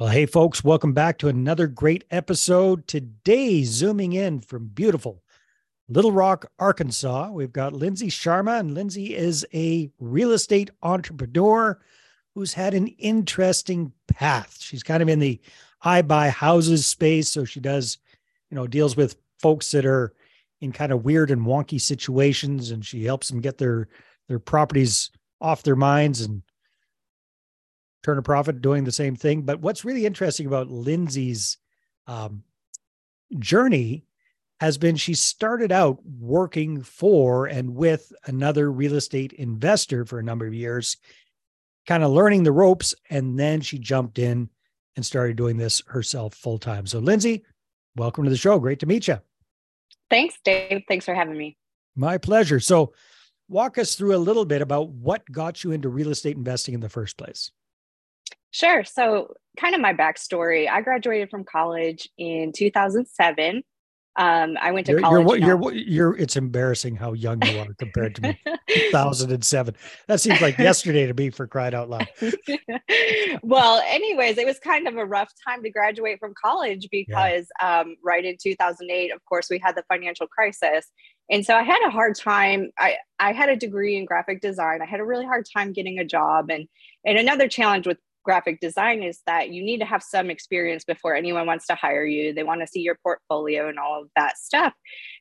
Well, hey, folks, welcome back to another great episode. Today, zooming in from beautiful Little Rock, Arkansas, we've got Lindsay Sharma, and Lindsay is a real estate entrepreneur who's had an interesting path. She's kind of in the I buy houses space. So she does, you know, deals with folks that are in kind of weird and wonky situations, and she helps them get their their properties off their minds and turn a profit doing the same thing. But what's really interesting about Lindsay's um, journey has been she started out working for and with another real estate investor for a number of years, kind of learning the ropes. And then she jumped in and started doing this herself full time. So, Lindsay, welcome to the show. Great to meet you. Thanks, Dave. Thanks for having me. My pleasure. So, walk us through a little bit about what got you into real estate investing in the first place. Sure. So, kind of my backstory I graduated from college in 2007. Um, I went to you're, college. You're, you're, you're, it's embarrassing how young you are compared to me. 2007. That seems like yesterday to me for crying out loud. well, anyways, it was kind of a rough time to graduate from college because yeah. um, right in 2008, of course, we had the financial crisis. And so I had a hard time. I, I had a degree in graphic design. I had a really hard time getting a job. And, and another challenge with graphic design is that you need to have some experience before anyone wants to hire you. They want to see your portfolio and all of that stuff.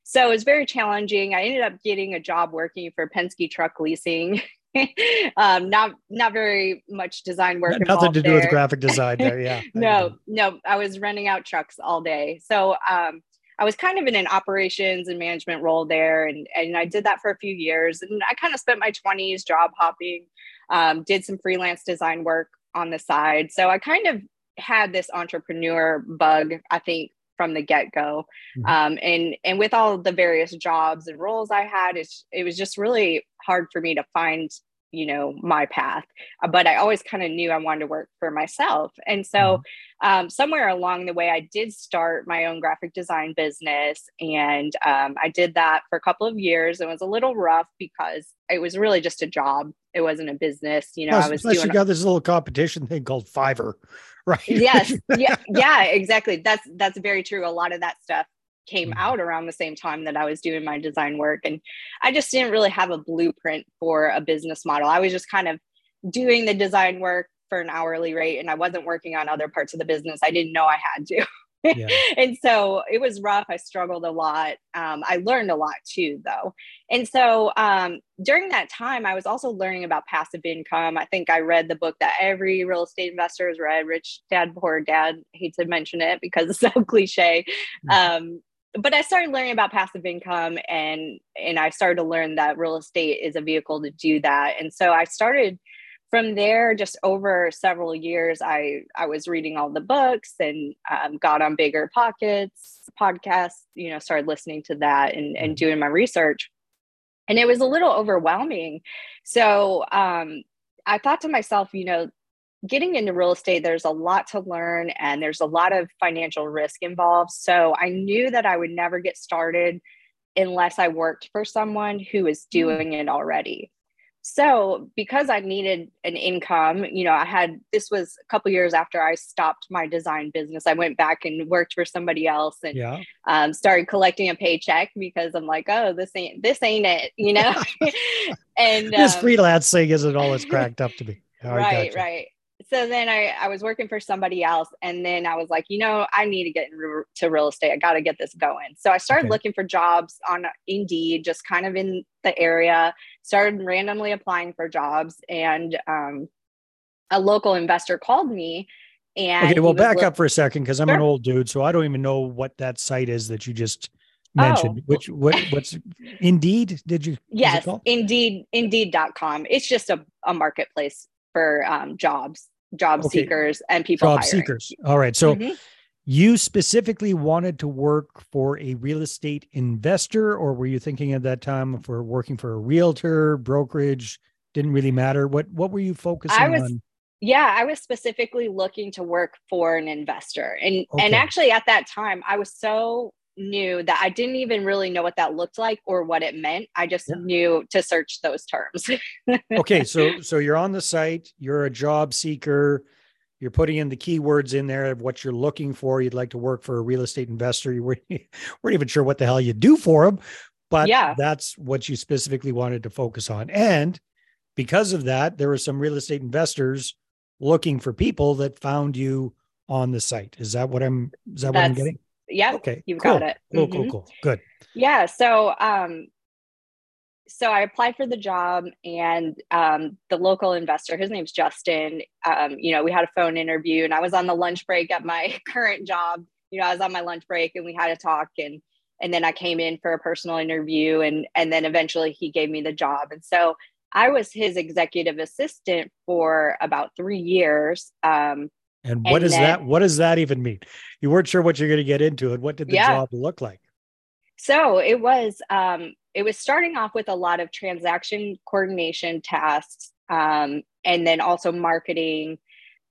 So it's very challenging. I ended up getting a job working for Penske Truck Leasing. um, not not very much design work. Nothing to do there. with graphic design there. Yeah. no, no. I was renting out trucks all day. So um, I was kind of in an operations and management role there, and and I did that for a few years. And I kind of spent my twenties job hopping. Um, did some freelance design work on the side. So I kind of had this entrepreneur bug, I think, from the get go. Mm-hmm. Um, and and with all the various jobs and roles I had, it's, it was just really hard for me to find you know my path uh, but i always kind of knew i wanted to work for myself. And so mm-hmm. um, somewhere along the way i did start my own graphic design business and um, i did that for a couple of years. It was a little rough because it was really just a job. It wasn't a business you know plus, i was plus doing you got this little competition thing called fiverr right? Yes. Yeah yeah exactly. That's that's very true. A lot of that stuff came mm-hmm. out around the same time that I was doing my design work. And I just didn't really have a blueprint for a business model. I was just kind of doing the design work for an hourly rate and I wasn't working on other parts of the business. I didn't know I had to. Yeah. and so it was rough. I struggled a lot. Um, I learned a lot too, though. And so um, during that time, I was also learning about passive income. I think I read the book that every real estate investor has read, Rich Dad Poor Dad. I hate to mention it because it's so cliche. Mm-hmm. Um, but I started learning about passive income and and I started to learn that real estate is a vehicle to do that. And so I started from there just over several years I I was reading all the books and um, got on BiggerPockets podcasts, you know, started listening to that and and mm-hmm. doing my research. And it was a little overwhelming. So um I thought to myself, you know, getting into real estate, there's a lot to learn and there's a lot of financial risk involved. So I knew that I would never get started unless I worked for someone who was doing it already. So because I needed an income, you know, I had this was a couple years after I stopped my design business. I went back and worked for somebody else and yeah. um, started collecting a paycheck because I'm like, oh, this ain't this ain't it, you know. and this um, freelance thing isn't all it's cracked up to be. right, right so then I, I was working for somebody else and then i was like you know i need to get into real estate i got to get this going so i started okay. looking for jobs on indeed just kind of in the area started randomly applying for jobs and um, a local investor called me and okay well back up for a second because i'm sure. an old dude so i don't even know what that site is that you just mentioned oh. which what what's indeed did you yes indeed indeed.com it's just a, a marketplace for um, jobs job okay. seekers and people job hiring. seekers. All right. So mm-hmm. you specifically wanted to work for a real estate investor, or were you thinking at that time for working for a realtor, brokerage? Didn't really matter. What what were you focusing I was, on? Yeah, I was specifically looking to work for an investor. And okay. and actually at that time I was so new that I didn't even really know what that looked like or what it meant. I just yeah. knew to search those terms. okay, so so you're on the site, you're a job seeker, you're putting in the keywords in there of what you're looking for. You'd like to work for a real estate investor. You weren't, weren't even sure what the hell you do for them, but yeah. that's what you specifically wanted to focus on. And because of that, there were some real estate investors looking for people that found you on the site. Is that what I'm? Is that that's, what I'm getting? Yeah. Okay. You've cool. got it. Cool. Mm-hmm. Cool. Cool. Good. Yeah. So, um, so I applied for the job, and um, the local investor, his name's Justin. Um, you know, we had a phone interview, and I was on the lunch break at my current job. You know, I was on my lunch break, and we had a talk, and and then I came in for a personal interview, and and then eventually he gave me the job, and so I was his executive assistant for about three years. Um, and what and does then, that? What does that even mean? You weren't sure what you're going to get into, and what did the yeah. job look like? So it was um, it was starting off with a lot of transaction coordination tasks um, and then also marketing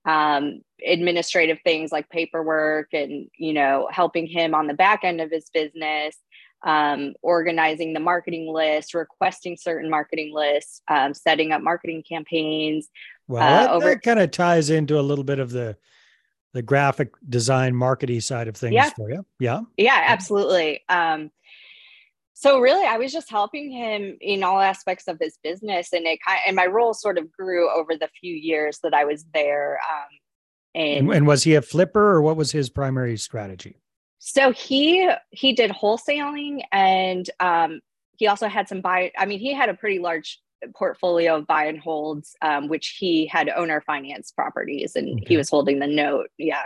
um, administrative things like paperwork and you know helping him on the back end of his business um, organizing the marketing list requesting certain marketing lists um, setting up marketing campaigns well uh, that, over- that kind of ties into a little bit of the the graphic design marketing side of things yeah. for you. Yeah. Yeah absolutely. Um, so really i was just helping him in all aspects of his business and it kind and my role sort of grew over the few years that i was there um, and, and was he a flipper or what was his primary strategy so he he did wholesaling and um, he also had some buy i mean he had a pretty large portfolio of buy and holds um, which he had owner finance properties and okay. he was holding the note yeah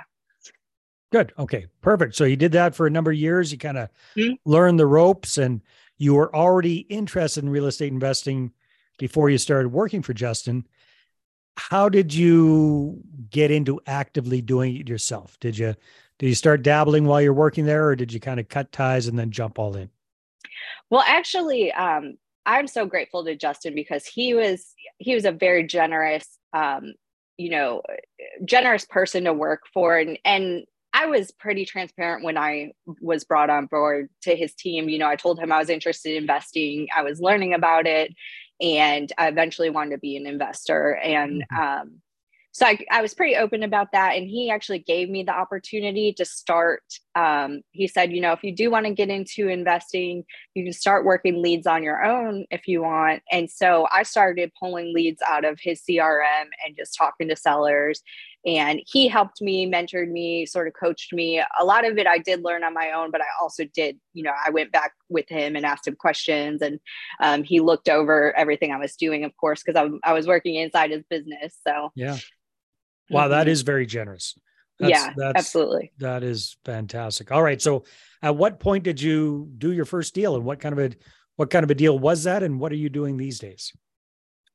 Good. Okay. Perfect. So you did that for a number of years. You kind of mm-hmm. learned the ropes and you were already interested in real estate investing before you started working for Justin. How did you get into actively doing it yourself? Did you did you start dabbling while you're working there or did you kind of cut ties and then jump all in? Well, actually, um, I'm so grateful to Justin because he was he was a very generous um, you know generous person to work for and and I was pretty transparent when I was brought on board to his team. You know, I told him I was interested in investing, I was learning about it, and I eventually wanted to be an investor. And mm-hmm. um, so I, I, was pretty open about that. And he actually gave me the opportunity to start. Um, he said, you know, if you do want to get into investing, you can start working leads on your own if you want. And so I started pulling leads out of his CRM and just talking to sellers. And he helped me mentored me sort of coached me. A lot of it i did learn on my own but i also did you know i went back with him and asked him questions. And um, he looked over everything i was doing of course because I, was working inside his business so. Yeah. Wow mm-hmm. that is very generous that's, yeah that's, absolutely that is fantastic all right so at what point did you do your first deal and what kind of a what kind of a deal was that and what are you doing these days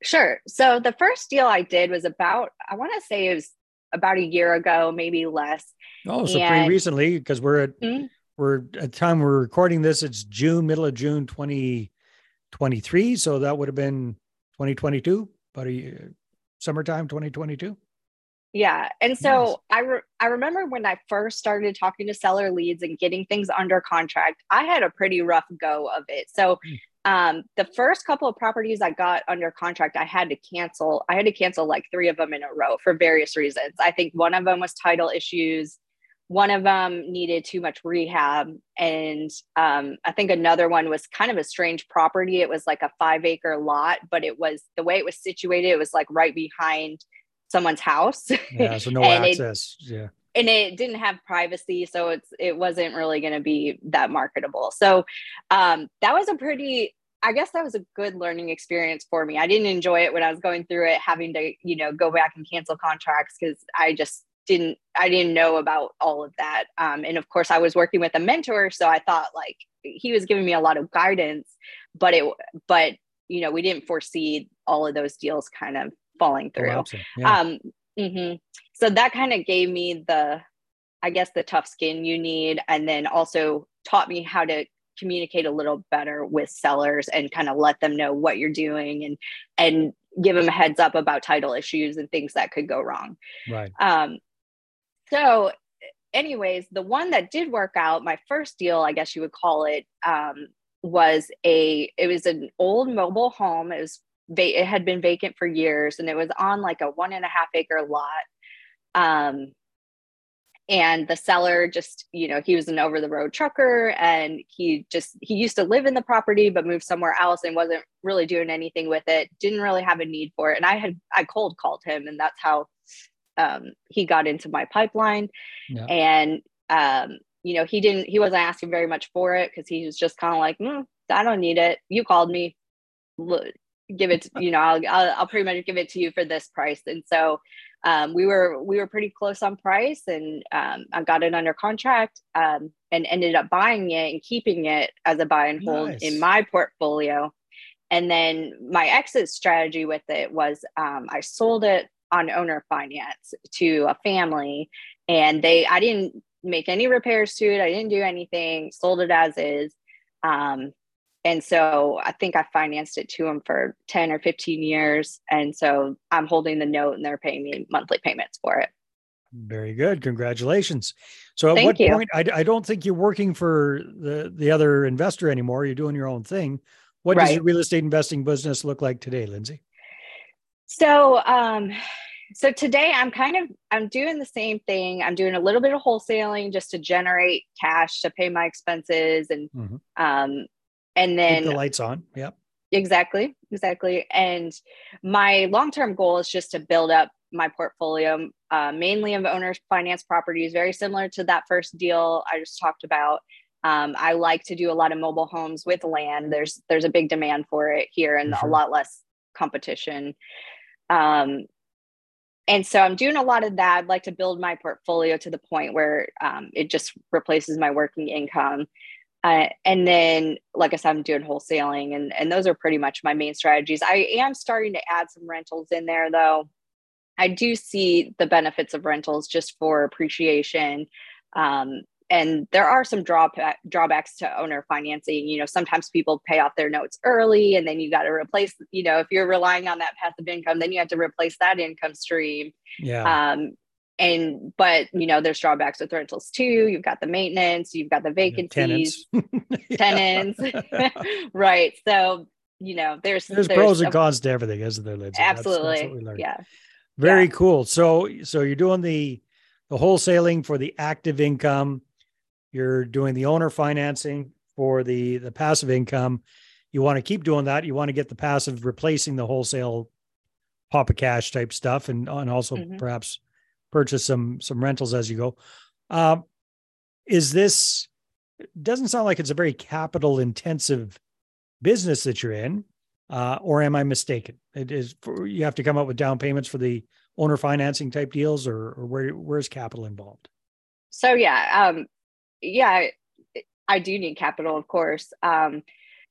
Sure. So the first deal I did was about, I want to say it was about a year ago, maybe less. Oh, so and, pretty recently because we're at mm-hmm. we're at the time we're recording this. It's June, middle of June, twenty twenty three. So that would have been twenty twenty two, about a summertime, twenty twenty two. Yeah, and so nice. I re- I remember when I first started talking to seller leads and getting things under contract. I had a pretty rough go of it. So mm um, the first couple of properties I got under contract, I had to cancel. I had to cancel like three of them in a row for various reasons. I think one of them was title issues. One of them needed too much rehab. And um, I think another one was kind of a strange property. It was like a five acre lot, but it was the way it was situated, it was like right behind someone's house. Yeah, so no access. It, yeah and it didn't have privacy so it's it wasn't really going to be that marketable so um, that was a pretty i guess that was a good learning experience for me i didn't enjoy it when i was going through it having to you know go back and cancel contracts because i just didn't i didn't know about all of that um, and of course i was working with a mentor so i thought like he was giving me a lot of guidance but it but you know we didn't foresee all of those deals kind of falling through. yeah. um, mm-hmm. So that kind of gave me the i guess the tough skin you need and then also taught me how to communicate a little better with sellers and kind of let them know what you're doing and and give them a heads up about title issues and things that could go wrong. Right. Um so anyways the one that did work out my first deal i guess you would call it um was a it was an old mobile home. It was it had been vacant for years and it was on like a one and a half acre lot Um, and the seller just you know he was an over the road trucker and he just he used to live in the property but moved somewhere else and wasn't really doing anything with it didn't really have a need for it and i had i cold called him and that's how um, he got into my pipeline yeah. and um, you know he didn't he wasn't asking very much for it because he was just kind of like mm, i don't need it you called me give it you know I'll, I'll, I'll pretty much give it to you for this price. And so um, we were we were pretty close on price and um, i got it under contract um, and ended up buying it and keeping it as a buy and hold nice. in my portfolio. And then my exit strategy with it was um, i sold it on owner finance to a family and they i didn't make any repairs to it. I didn't do anything. Sold it as is. Um, and so I think I financed it to them for 10 or 15 years. And so I'm holding the note and they're paying me monthly payments for it. Very good. Congratulations. So at Thank what you. point, I, I don't think you're working for the, the other investor anymore. You're doing your own thing. What right. does your real estate investing business look like today, Lindsay? So, um, so today I'm kind of I'm doing the same thing. I'm doing a little bit of wholesaling just to generate cash to pay my expenses and mm-hmm. um, and then Keep the lights on. Yep. Exactly. Exactly. And my long term goal is just to build up my portfolio, uh, mainly of owner finance properties, very similar to that first deal I just talked about. Um, I like to do a lot of mobile homes with land. There's there's a big demand for it here, and a lot less competition. Um, and so I'm doing a lot of that. I'd like to build my portfolio to the point where um, it just replaces my working income. Uh, and then, like I said, I'm doing wholesaling, and, and those are pretty much my main strategies. I am starting to add some rentals in there, though. I do see the benefits of rentals just for appreciation. Um, and there are some drawback, drawbacks to owner financing. You know, sometimes people pay off their notes early, and then you got to replace. You know, if you're relying on that passive income, then you have to replace that income stream. Yeah. Um, and but you know there's drawbacks with rentals too. You've got the maintenance you've got the vacancies. Tenants, tenants. right. So you know there's there's, there's pros and cons to everything isn't there Lindsay? absolutely. that's, that's yeah. Very yeah. cool. So so you're doing the the wholesaling for the active income. You're doing the owner financing for the the passive income. You want to keep doing that. You want to get the passive replacing the wholesale pop of cash type stuff and, and also mm-hmm. perhaps purchase some some rentals as you go. Uh, is this doesn't sound like it's a very capital intensive business that you're in, uh, or am I mistaken? It is for, you have to come up with down payments for the owner financing type deals, or, or where where's capital involved? So yeah, um, yeah, I do need capital, of course. Um,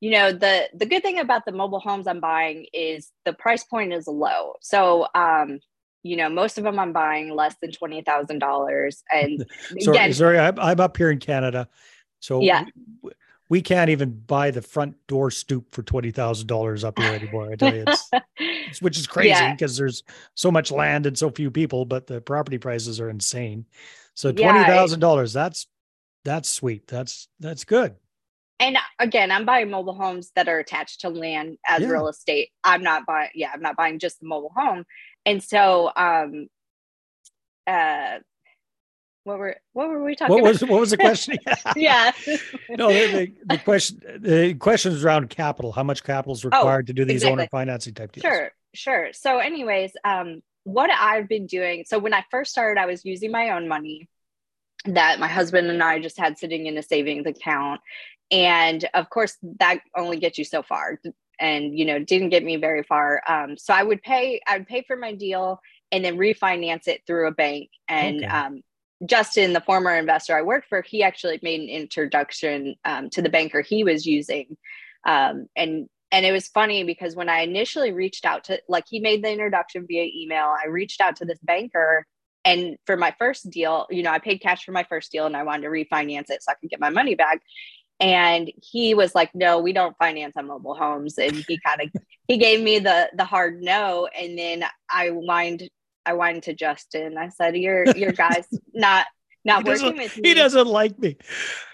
you know the the good thing about the mobile homes i'm buying is the price point is low so um you know, most of them I'm buying less than twenty thousand dollars. And sorry, again, sorry, I'm, I'm up here in Canada, so yeah, we, we can't even buy the front door stoop for twenty thousand dollars up here anymore. I tell you, it's, it's which is crazy because yeah. there's so much land and so few people, but the property prices are insane. So twenty thousand yeah, dollars, that's that's sweet. That's that's good. And again, I'm buying mobile homes that are attached to land as yeah. real estate. I'm not buying, yeah, I'm not buying just the mobile home and so um uh what were what were we talking what was what was the question? Yeah. No the, the, question the question is around capital how much capital is oh, required oh, to do these exactly. owner financing type deals. Sure sure. So anyways um what i've been doing so when i first started i was using my own money that my husband and i just had sitting in a savings account. And of course that only gets you so far and you know didn't get me very far. Um, so i would pay i would pay for my deal and then refinance it through a bank. And okay. um, justin the former investor i worked for he actually made an introduction um, to the banker he was using. Um, and and it was funny because when i initially reached out to like he made the introduction via email. I reached out to this banker and for my first deal you know i paid cash for my first deal and i wanted to refinance it so i could get my money back and he was like no we don't finance on mobile homes and he kind of he gave me the the hard no and then i whined i whined to justin i said your your guys not not working with me he doesn't like me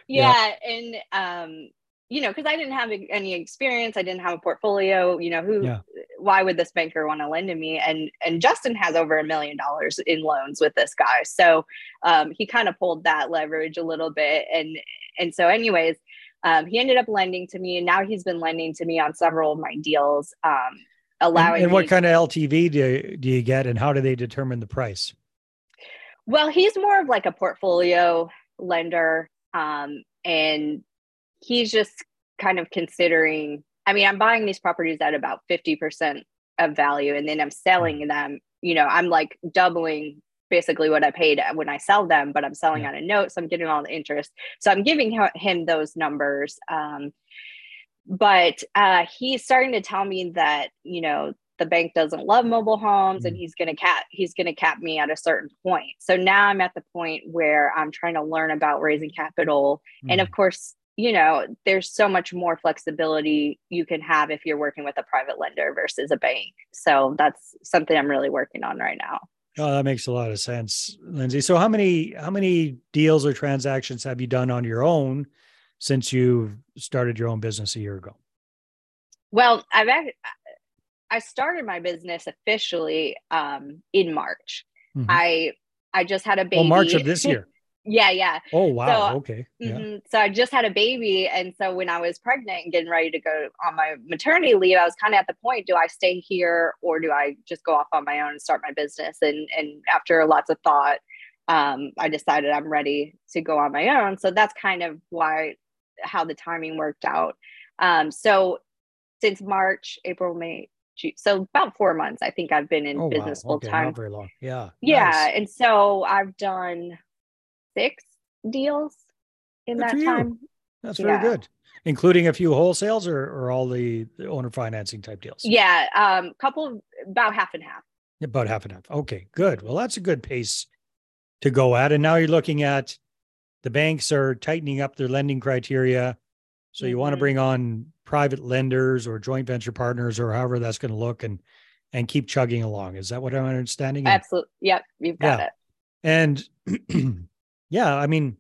yeah, yeah. and um you know, because I didn't have any experience, I didn't have a portfolio. You know, who? Yeah. Why would this banker want to lend to me? And and Justin has over a million dollars in loans with this guy, so um, he kind of pulled that leverage a little bit. And and so, anyways, um, he ended up lending to me, and now he's been lending to me on several of my deals. Um, allowing and, and what kind of LTV do you, do you get, and how do they determine the price? Well, he's more of like a portfolio lender, um, and he's just kind of considering. I mean, I'm buying these properties at about fifty percent of value, and then I'm selling them. You know, I'm like doubling basically what I paid when I sell them, but I'm selling yeah. on a note, so I'm getting all the interest. So I'm giving him those numbers. Um, but uh, he's starting to tell me that you know the bank doesn't love mobile homes mm and he's going to cap he's going to cap me at a certain point so now i'm at the point where i'm trying to learn about raising capital mm and of course you know there's so much more flexibility you can have if you're working with a private lender versus a bank so that's something i'm really working on right now oh that makes a lot of sense lindsay so how many how many deals or transactions have you done on your own since you started your own business a year ago? Well, I've I started my business officially um, in March. Mm-hmm. I I just had a baby. Oh, March of this year. Yeah, yeah. Oh wow. So, okay. Yeah. Mm-hmm, so I just had a baby, and so when I was pregnant and getting ready to go on my maternity leave, I was kind of at the point: do I stay here or do I just go off on my own and start my business? And and after lots of thought, um, I decided I'm ready to go on my own. So that's kind of why how the timing worked out. Um, so since March, April, May, June, so about four months, I think I've been in oh, business wow. full okay, time. Very long. Yeah. Yeah. Nice. And so I've done six deals in good that time. That's very yeah. good. Including a few wholesales or, or all the, the owner financing type deals? Yeah. Um, couple about half and half. About half and half. Okay, good. Well, that's a good pace to go at. And now you're looking at the banks are tightening up their lending criteria. So you mm-hmm. want to bring on private lenders or joint venture partners or however that's going to look and and keep chugging along. Is that what I'm understanding? Absolutely. Yep. You've got yeah. it. And yeah, I mean,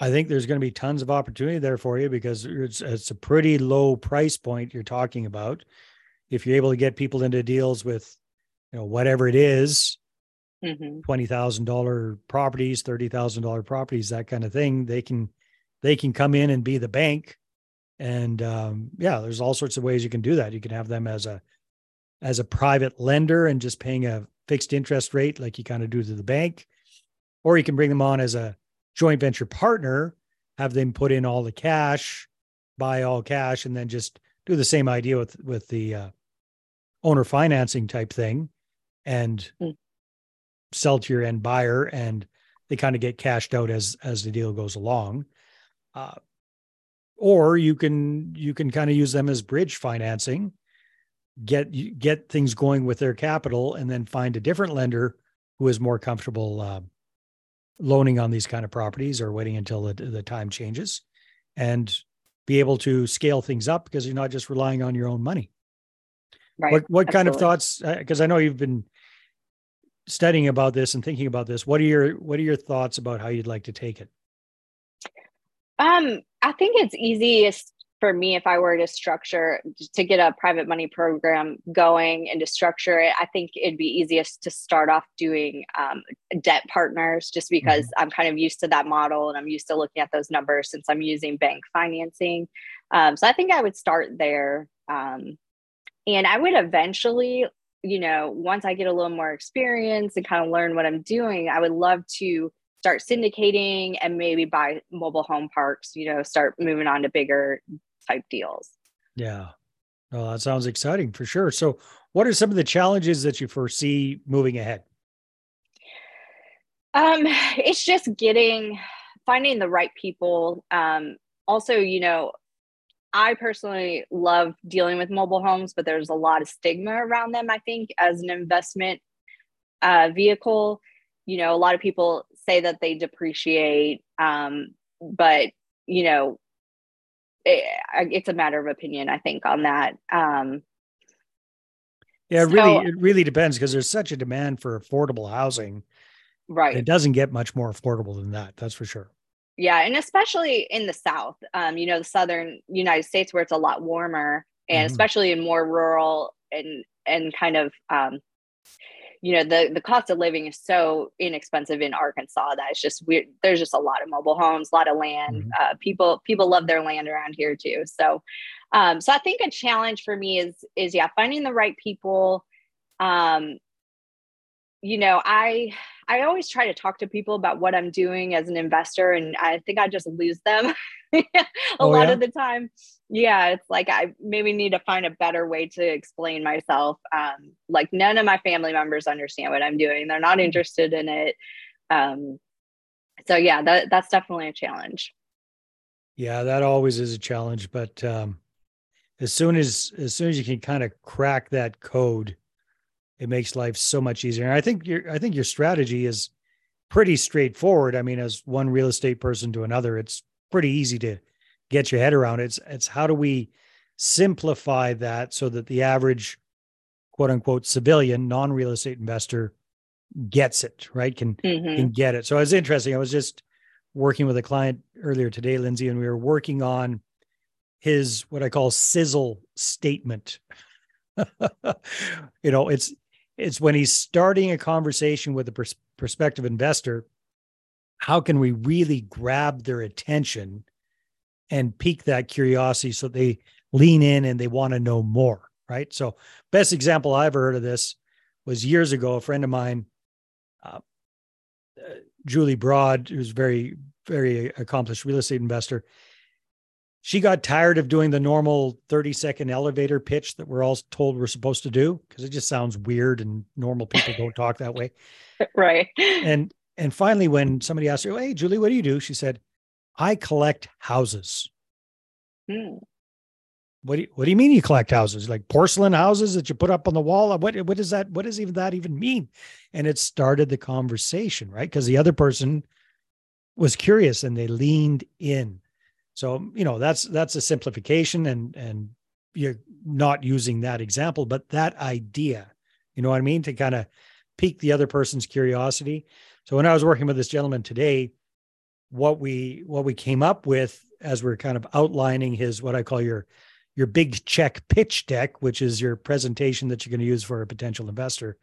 I think there's going to be tons of opportunity there for you because it's it's a pretty low price point you're talking about. If you're able to get people into deals with, you know, whatever it is, mm-hmm. twenty thousand dollar properties, thirty thousand dollar properties, that kind of thing. They can they can come in and be the bank, and um, yeah, there's all sorts of ways you can do that. You can have them as a as a private lender and just paying a fixed interest rate like you kind of do to the bank, or you can bring them on as a joint venture partner, have them put in all the cash, buy all cash, and then just do the same idea with with the uh, owner financing type thing, and mm sell to your end buyer and they kind of get cashed out as as the deal goes along. Uh, or you can you can kind of use them as bridge financing get get things going with their capital and then find a different lender who is more comfortable uh, loaning on these kind of properties or waiting until the, the time changes and be able to scale things up because you're not just relying on your own money. Right. What, what kind of thoughts because uh, i know you've been studying about this and thinking about this, what are your what are your thoughts about how you'd like to take it? Um, I think it's easiest for me if I were to structure to get a private money program going and to structure it. I think it'd be easiest to start off doing um, debt partners, just because mm-hmm. I'm kind of used to that model and I'm used to looking at those numbers since I'm using bank financing. Um, so I think I would start there. Um, and I would eventually you know, once I get a little more experience and kind of learn what I'm doing, I would love to start syndicating and maybe buy mobile home parks, you know, start moving on to bigger type deals. Yeah. Well, that sounds exciting for sure. So, what are some of the challenges that you foresee moving ahead? Um, it's just getting finding the right people. Um, also, you know, I personally love dealing with mobile homes, but there's a lot of stigma around them, I think, as an investment uh, vehicle. You know, a lot of people say that they depreciate, um, but, you know, it, it's a matter of opinion, I think, on that. Um, yeah, it so, really, it really depends because there's such a demand for affordable housing. Right. It doesn't get much more affordable than that. That's for sure. Yeah, and especially in the South, um, you know, the Southern United States where it's a lot warmer, and mm-hmm. especially in more rural and and kind of um, you know the the cost of living is so inexpensive in Arkansas that it's just weird. There's just a lot of mobile homes, a lot of land. Mm-hmm. Uh, people people love their land around here too. So, um, so I think a challenge for me is is yeah finding the right people. Um, you know, I I always try to talk to people about what I'm doing as an investor, and I think I just lose them a oh, lot yeah? of the time. Yeah it's like i maybe need to find a better way to explain myself um, like none of my family members understand what i'm doing. They're not interested in it. Um, so yeah that, that's definitely a challenge. Yeah that always is a challenge but um, as soon as as soon as you can kind of crack that code it makes life so much easier and i think your i think your strategy is pretty straightforward i mean as one real estate person to another it's pretty easy to get your head around. It's it's how do we simplify that so that the average quote unquote civilian non-real estate investor gets it, right? Can mm-hmm. can get it. So it's interesting. I was just working with a client earlier today, Lindsay, and we were working on his what I call sizzle statement. you know, it's it's when he's starting a conversation with a pers- prospective investor, how can we really grab their attention and pique that curiosity so they lean in and they want to know more, right? So, best example I ever heard of this was years ago. A friend of mine, uh, uh, Julie Broad, who's very, very accomplished real estate investor, she got tired of doing the normal 30 second elevator pitch that we're all told we're supposed to do because it just sounds weird and normal people don't talk that way. Right. And and finally when somebody asked her, "Hey Julie, what do you do?" she said, I collect houses. Hmm. What do you, what do you mean you collect houses? Like porcelain houses that you put up on the wall? What what does that what does even that even mean? And it started the conversation, right? Because the other person was curious and they leaned in. So, you know, that's that's a simplification and and you're not using that example, but that idea, you know what I mean? To kind of pique the other person's curiosity. So when I was working with this gentleman today, what we what we came up with as we're kind of outlining his what I call your your big check pitch deck, which is your presentation that you're going to use for a potential investor,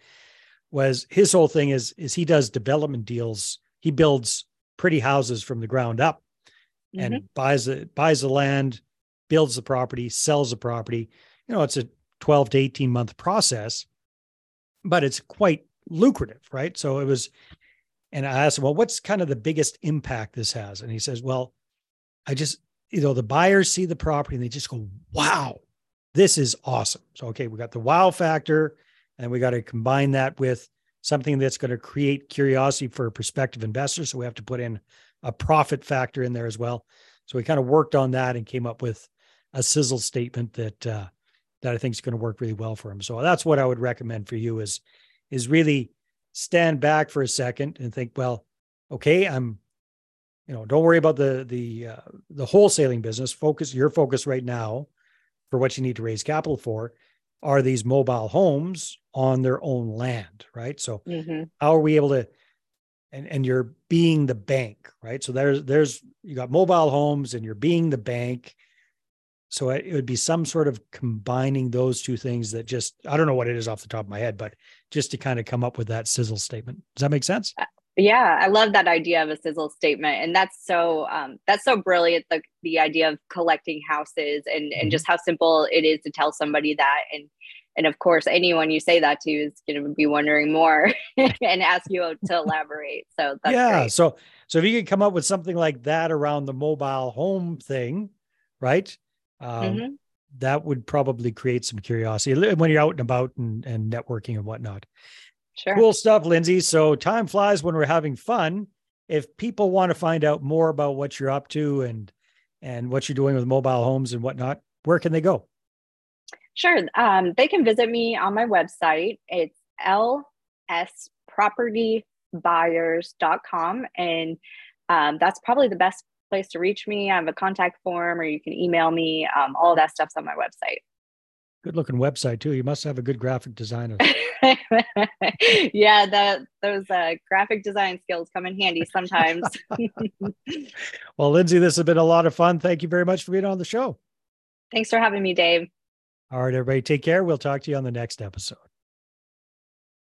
was his whole thing is is he does development deals. He builds pretty houses from the ground up and mm-hmm. buys the buys the land, builds the property, sells the property. You know, it's a 12 to 18 month process, but it's quite lucrative, right? So it was and I asked him, well, what's kind of the biggest impact this has? And he says, well, I just, you know, the buyers see the property and they just go, wow, this is awesome. So, okay, we got the wow factor and we got to combine that with something that's going to create curiosity for a prospective investor. So we have to put in a profit factor in there as well. So we kind of worked on that and came up with a sizzle statement that, uh, that I think is going to work really well for him. So that's what I would recommend for you is, is really stand back for a second and think, well, okay, I'm, you know, don't worry about the the uh, the wholesaling business. Focus your focus right now for what you need to raise capital for are these mobile homes on their own land, right? So mm-hmm. how are we able to and and you're being the bank, right? So there's there's you got mobile homes and you're being the bank so it would be some sort of combining those two things that just I don't know what it is off the top of my head, but just to kind of come up with that sizzle statement. Does that make sense? Uh, yeah, I love that idea of a sizzle statement, and that's so um, that's so brilliant. The the idea of collecting houses and and mm-hmm. just how simple it is to tell somebody that, and and of course, anyone you say that to is going to be wondering more and ask you to elaborate. So yeah, great. so so if you could come up with something like that around the mobile home thing, right? um, mm-hmm. that would probably create some curiosity when you're out and about and, and networking and whatnot. Sure. Cool stuff, Lindsay. So time flies when we're having fun. If people want to find out more about what you're up to and and what you're doing with mobile homes and whatnot, where can they go? Sure. Um, they can visit me on my website. It's lspropertybuyers.com. And um, that's probably the best place to reach me. I have a contact form or you can email me. Um, all that stuff's on my website. Good looking website too. You must have a good graphic designer. yeah, that those uh, graphic design skills come in handy sometimes. well, Lindsay, this has been a lot of fun. Thank you very much for being on the show. Thanks for having me, Dave. All right, everybody, take care. We'll talk to you on the next episode.